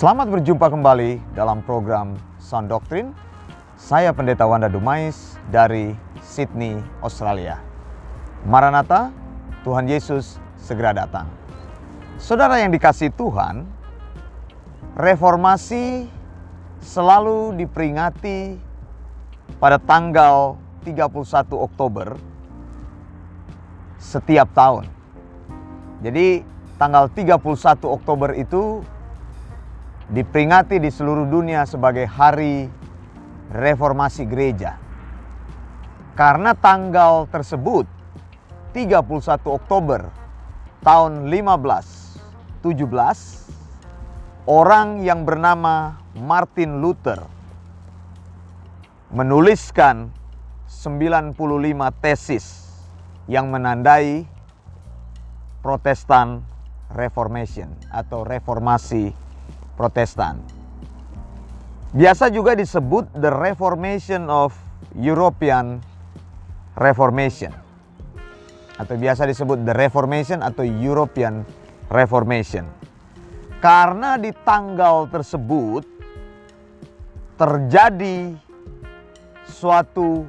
Selamat berjumpa kembali dalam program Sound Doctrine. Saya Pendeta Wanda Dumais dari Sydney, Australia. Maranatha, Tuhan Yesus segera datang. Saudara yang dikasih Tuhan, reformasi selalu diperingati pada tanggal 31 Oktober setiap tahun. Jadi tanggal 31 Oktober itu diperingati di seluruh dunia sebagai hari reformasi gereja. Karena tanggal tersebut 31 Oktober tahun 1517 orang yang bernama Martin Luther menuliskan 95 tesis yang menandai Protestan Reformation atau reformasi Protestan. Biasa juga disebut the Reformation of European Reformation atau biasa disebut the Reformation atau European Reformation. Karena di tanggal tersebut terjadi suatu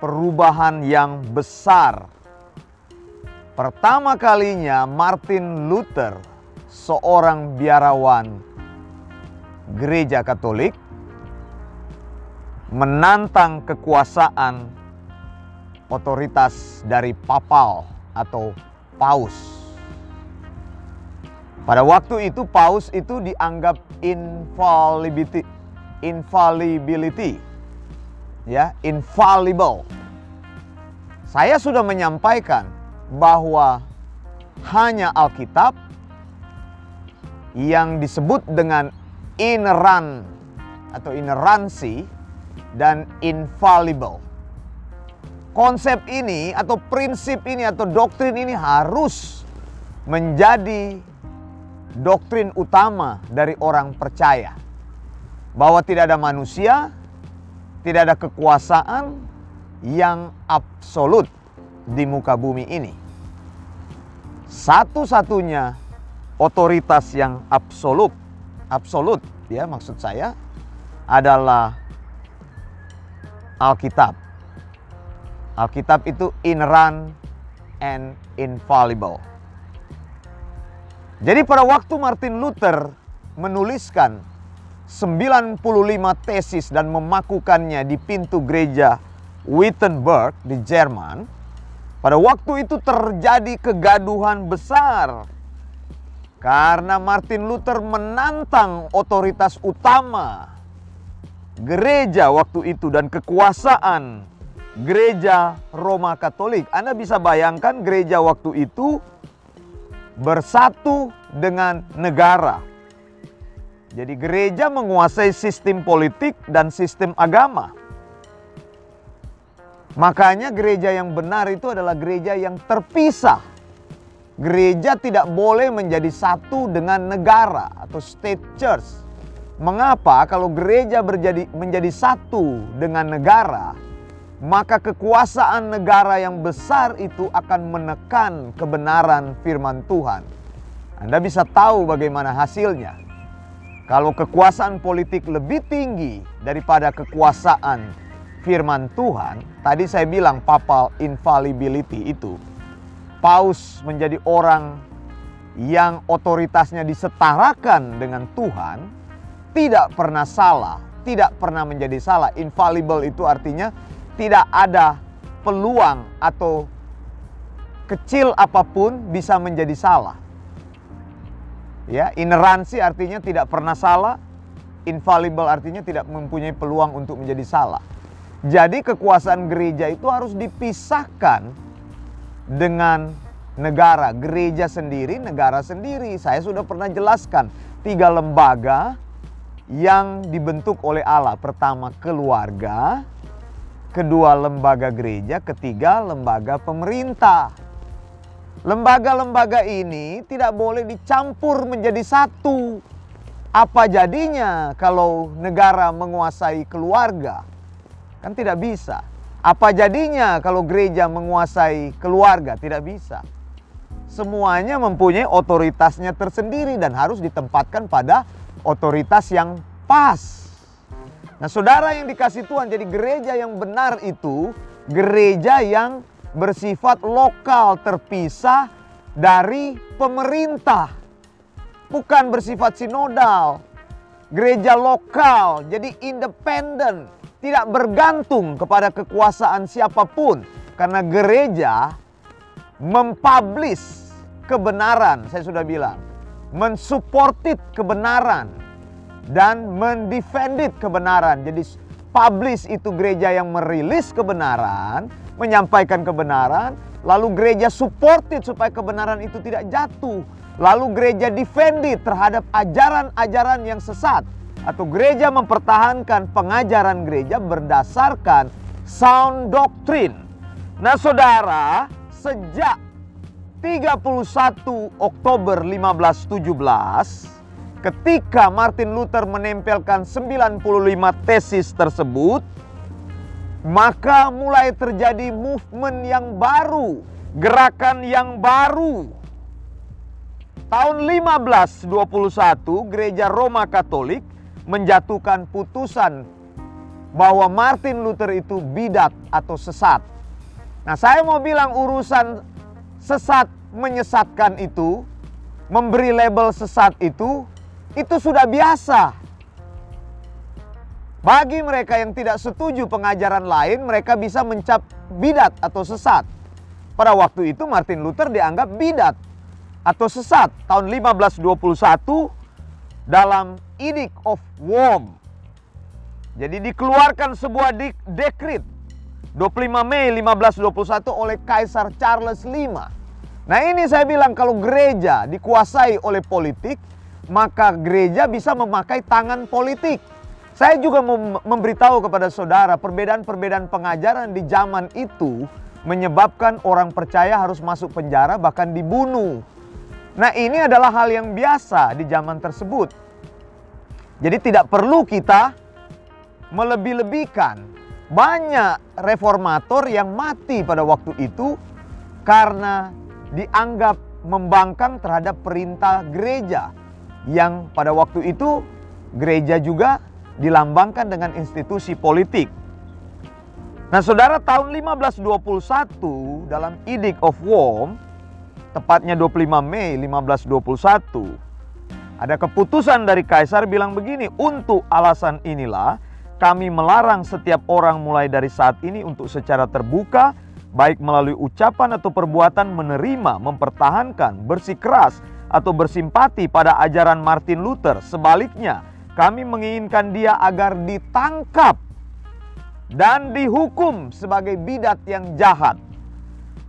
perubahan yang besar Pertama kalinya Martin Luther, seorang biarawan gereja Katolik, menantang kekuasaan otoritas dari papal atau paus. Pada waktu itu paus itu dianggap infallibility, infallibility, ya, infallible. Saya sudah menyampaikan bahwa hanya Alkitab yang disebut dengan ineran atau ineransi dan infallible. Konsep ini atau prinsip ini atau doktrin ini harus menjadi doktrin utama dari orang percaya. Bahwa tidak ada manusia, tidak ada kekuasaan yang absolut di muka bumi ini. Satu-satunya otoritas yang absolut, absolut ya maksud saya adalah Alkitab. Alkitab itu ineran and infallible. Jadi pada waktu Martin Luther menuliskan 95 tesis dan memakukannya di pintu gereja Wittenberg di Jerman, pada waktu itu terjadi kegaduhan besar karena Martin Luther menantang otoritas utama gereja waktu itu dan kekuasaan gereja Roma Katolik. Anda bisa bayangkan gereja waktu itu bersatu dengan negara. Jadi gereja menguasai sistem politik dan sistem agama. Makanya gereja yang benar itu adalah gereja yang terpisah. Gereja tidak boleh menjadi satu dengan negara atau state church. Mengapa kalau gereja berjadi, menjadi satu dengan negara, maka kekuasaan negara yang besar itu akan menekan kebenaran firman Tuhan. Anda bisa tahu bagaimana hasilnya. Kalau kekuasaan politik lebih tinggi daripada kekuasaan firman Tuhan, tadi saya bilang papal infallibility itu, paus menjadi orang yang otoritasnya disetarakan dengan Tuhan, tidak pernah salah, tidak pernah menjadi salah. Infallible itu artinya tidak ada peluang atau kecil apa pun bisa menjadi salah. Ya, ineransi artinya tidak pernah salah, infallible artinya tidak mempunyai peluang untuk menjadi salah. Jadi kekuasaan gereja itu harus dipisahkan dengan negara. Gereja sendiri, negara sendiri. Saya sudah pernah jelaskan tiga lembaga yang dibentuk oleh Allah. Pertama keluarga, kedua lembaga gereja, ketiga lembaga pemerintah. Lembaga-lembaga ini tidak boleh dicampur menjadi satu. Apa jadinya kalau negara menguasai keluarga? Kan tidak bisa. Apa jadinya kalau gereja menguasai keluarga? Tidak bisa. Semuanya mempunyai otoritasnya tersendiri dan harus ditempatkan pada otoritas yang pas. Nah, saudara yang dikasih Tuhan, jadi gereja yang benar itu gereja yang bersifat lokal, terpisah dari pemerintah, bukan bersifat sinodal. Gereja lokal, jadi independen, tidak bergantung kepada kekuasaan siapa pun, karena gereja mempublish kebenaran, saya sudah bilang, mensupported kebenaran dan mendefended kebenaran. Jadi publish itu gereja yang merilis kebenaran, menyampaikan kebenaran, lalu gereja supported supaya kebenaran itu tidak jatuh. Lalu gereja defended terhadap ajaran-ajaran yang sesat atau gereja mempertahankan pengajaran gereja berdasarkan sound doctrine. Nah, Saudara, sejak 31 Oktober 1517 ketika Martin Luther menempelkan 95 tesis tersebut maka mulai terjadi movement yang baru, gerakan yang baru Tahun 1521 gereja Roma Katolik menjatuhkan putusan bahwa Martin Luther itu bidat atau sesat. Nah, saya mau bilang urusan sesat menyesatkan itu, memberi label sesat itu, itu sudah biasa. Bagi mereka yang tidak setuju pengajaran lain, mereka bisa mencap bidat atau sesat. Pada waktu itu Martin Luther dianggap bidat atau sesat tahun 1521 dalam Edict of Worm. Jadi dikeluarkan sebuah dekrit 25 Mei 1521 oleh Kaisar Charles V. Nah ini saya bilang kalau gereja dikuasai oleh politik, maka gereja bisa memakai tangan politik. Saya juga memberitahu kepada saudara perbedaan-perbedaan pengajaran di zaman itu menyebabkan orang percaya harus masuk penjara bahkan dibunuh. Nah, ini adalah hal yang biasa di zaman tersebut. Jadi tidak perlu kita melebih-lebihkan. Banyak reformator yang mati pada waktu itu karena dianggap membangkang terhadap perintah gereja yang pada waktu itu gereja juga dilambangkan dengan institusi politik. Nah, Saudara tahun 1521 dalam Edict of Worms tepatnya 25 Mei 1521, ada keputusan dari kaisar bilang begini, untuk alasan inilah kami melarang setiap orang mulai dari saat ini untuk secara terbuka, baik melalui ucapan atau perbuatan menerima, mempertahankan, bersikeras, atau bersimpati pada ajaran Martin Luther. Sebaliknya, kami menginginkan dia agar ditangkap dan dihukum sebagai bidat yang jahat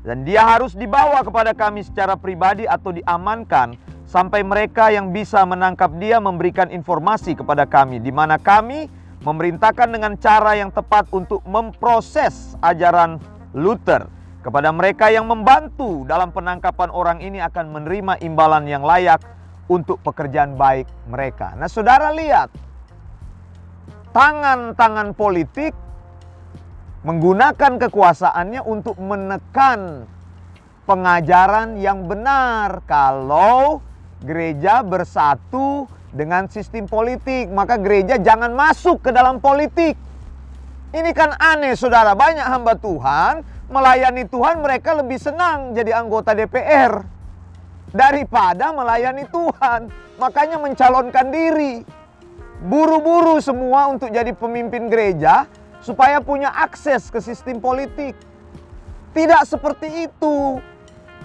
dan dia harus dibawa kepada kami secara pribadi atau diamankan sampai mereka yang bisa menangkap dia memberikan informasi kepada kami di mana kami memerintahkan dengan cara yang tepat untuk memproses ajaran Luther kepada mereka yang membantu dalam penangkapan orang ini akan menerima imbalan yang layak untuk pekerjaan baik mereka. Nah, Saudara lihat tangan-tangan politik menggunakan kekuasaannya untuk menekan pengajaran yang benar. Kalau gereja bersatu dengan sistem politik, maka gereja jangan masuk ke dalam politik. Ini kan aneh saudara, banyak hamba Tuhan melayani Tuhan mereka lebih senang jadi anggota DPR daripada melayani Tuhan. Makanya mencalonkan diri. Buru-buru semua untuk jadi pemimpin gereja, supaya punya akses ke sistem politik. Tidak seperti itu.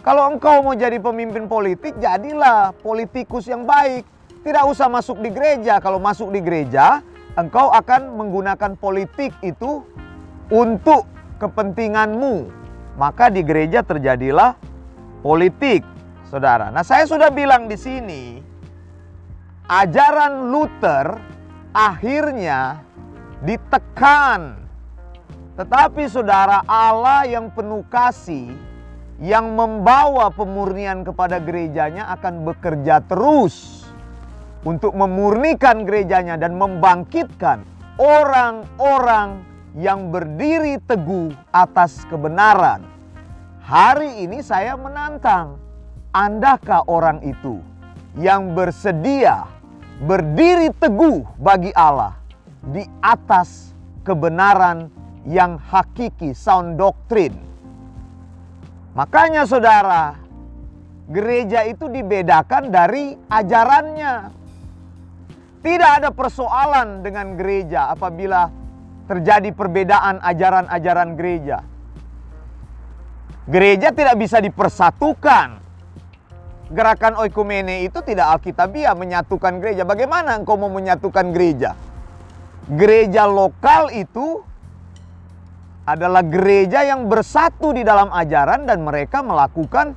Kalau engkau mau jadi pemimpin politik, jadilah politikus yang baik. Tidak usah masuk di gereja. Kalau masuk di gereja, engkau akan menggunakan politik itu untuk kepentinganmu. Maka di gereja terjadilah politik, saudara. Nah, saya sudah bilang di sini, ajaran Luther akhirnya ditekan. Tetapi saudara Allah yang penuh kasih, yang membawa pemurnian kepada gerejanya akan bekerja terus untuk memurnikan gerejanya dan membangkitkan orang-orang yang berdiri teguh atas kebenaran. Hari ini saya menantang, andakah orang itu yang bersedia berdiri teguh bagi Allah di atas kebenaran yang hakiki, sound doctrine. Makanya saudara, gereja itu dibedakan dari ajarannya. Tidak ada persoalan dengan gereja apabila terjadi perbedaan ajaran-ajaran gereja. Gereja tidak bisa dipersatukan. Gerakan oikumene itu tidak alkitabiah menyatukan gereja. Bagaimana engkau mau menyatukan gereja? Gereja lokal itu adalah gereja yang bersatu di dalam ajaran dan mereka melakukan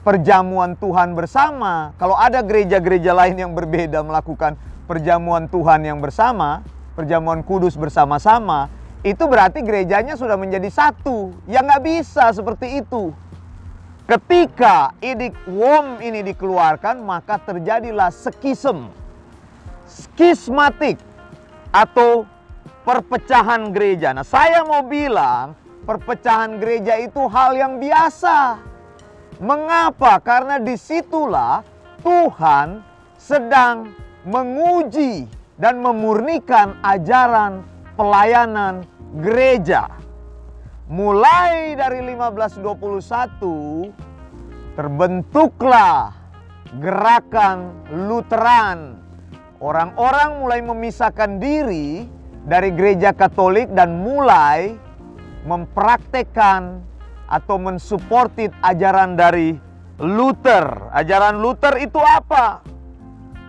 perjamuan Tuhan bersama. Kalau ada gereja-gereja lain yang berbeda melakukan perjamuan Tuhan yang bersama, perjamuan kudus bersama-sama, itu berarti gerejanya sudah menjadi satu. Ya nggak bisa seperti itu. Ketika idik wom ini dikeluarkan, maka terjadilah skism, skismatik, atau perpecahan gereja. Nah, saya mau bilang perpecahan gereja itu hal yang biasa. Mengapa? Karena di situlah Tuhan sedang menguji dan memurnikan ajaran pelayanan gereja. Mulai dari 1521 terbentuklah gerakan Lutheran. Orang-orang mulai memisahkan diri dari gereja Katolik dan mulai mempraktekkan atau mensuportit ajaran dari Luther. Ajaran Luther itu apa?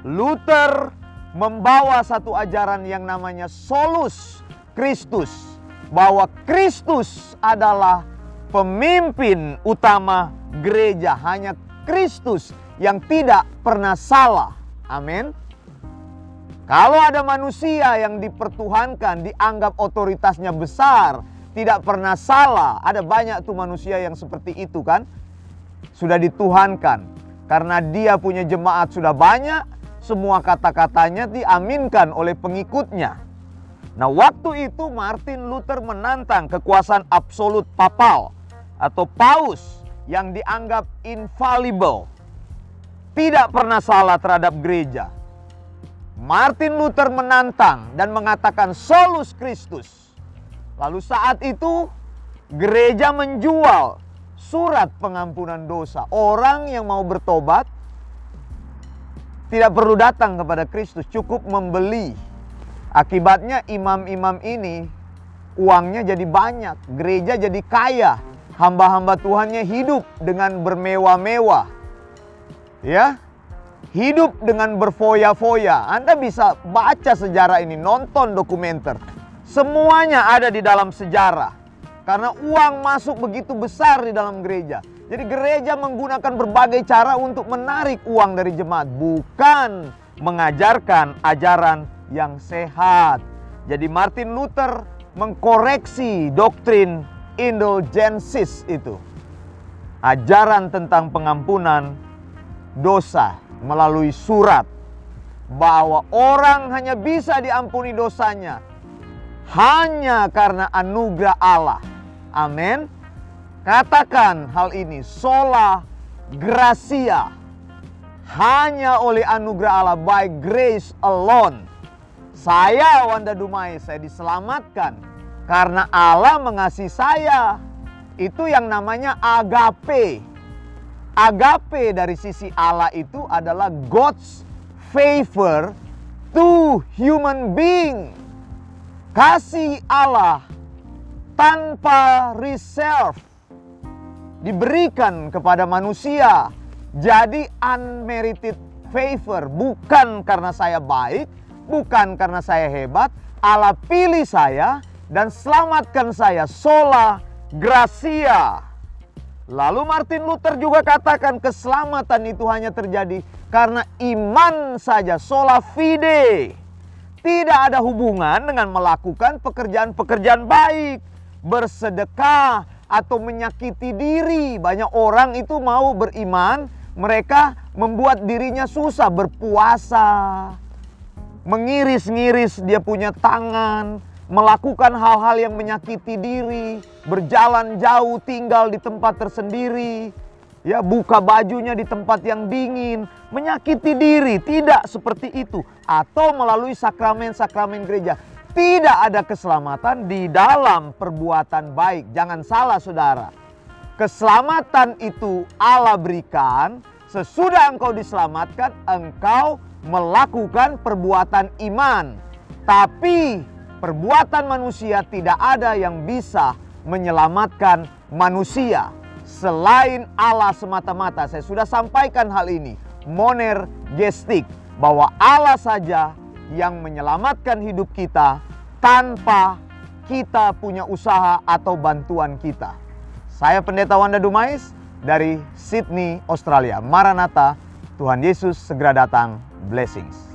Luther membawa satu ajaran yang namanya solus Kristus bahwa Kristus adalah pemimpin utama gereja hanya Kristus yang tidak pernah salah amin kalau ada manusia yang dipertuhankan dianggap otoritasnya besar tidak pernah salah ada banyak tuh manusia yang seperti itu kan sudah dituhankan karena dia punya jemaat sudah banyak semua kata-katanya diaminkan oleh pengikutnya. Nah, waktu itu Martin Luther menantang kekuasaan absolut papal atau paus yang dianggap infallible. Tidak pernah salah terhadap gereja. Martin Luther menantang dan mengatakan solus Kristus. Lalu saat itu gereja menjual surat pengampunan dosa. Orang yang mau bertobat tidak perlu datang kepada Kristus, cukup membeli. Akibatnya imam-imam ini uangnya jadi banyak, gereja jadi kaya, hamba-hamba Tuhannya hidup dengan bermewah-mewah. Ya, hidup dengan berfoya-foya. Anda bisa baca sejarah ini, nonton dokumenter. Semuanya ada di dalam sejarah. Karena uang masuk begitu besar di dalam gereja. Jadi gereja menggunakan berbagai cara untuk menarik uang dari jemaat, bukan mengajarkan ajaran yang sehat. Jadi Martin Luther mengkoreksi doktrin indulgensis itu. Ajaran tentang pengampunan dosa melalui surat bahwa orang hanya bisa diampuni dosanya hanya karena anugerah Allah. Amin. Katakan hal ini, sola gracia. Hanya oleh anugerah Allah, by grace alone. Saya Wanda Dumai, saya diselamatkan karena Allah mengasihi saya. Itu yang namanya agape. Agape dari sisi Allah itu adalah God's favor to human being. Kasih Allah tanpa reserve diberikan kepada manusia. Jadi unmerited favor bukan karena saya baik, bukan karena saya hebat, Allah pilih saya dan selamatkan saya sola gracia. Lalu Martin Luther juga katakan keselamatan itu hanya terjadi karena iman saja sola fide. Tidak ada hubungan dengan melakukan pekerjaan-pekerjaan baik, bersedekah, atau menyakiti diri. Banyak orang itu mau beriman, mereka membuat dirinya susah berpuasa. Mengiris-ngiris dia punya tangan, melakukan hal-hal yang menyakiti diri, berjalan jauh, tinggal di tempat tersendiri. ya buka bajunya di tempat yang dingin, menyakiti diri, tidak seperti itu atau melalui sakramen-sakramen gereja. Tidak ada keselamatan di dalam perbuatan baik. Jangan salah Saudara. Keselamatan itu Allah berikan sesudah engkau diselamatkan, engkau melakukan perbuatan iman. Tapi perbuatan manusia tidak ada yang bisa menyelamatkan manusia selain Allah semata-mata. Saya sudah sampaikan hal ini. Moner gestik bahwa Allah saja yang menyelamatkan hidup kita tanpa kita punya usaha atau bantuan kita. Saya Pendeta Wanda Dumais dari Sydney, Australia. Maranatha, Tuhan Yesus segera datang. Blessings.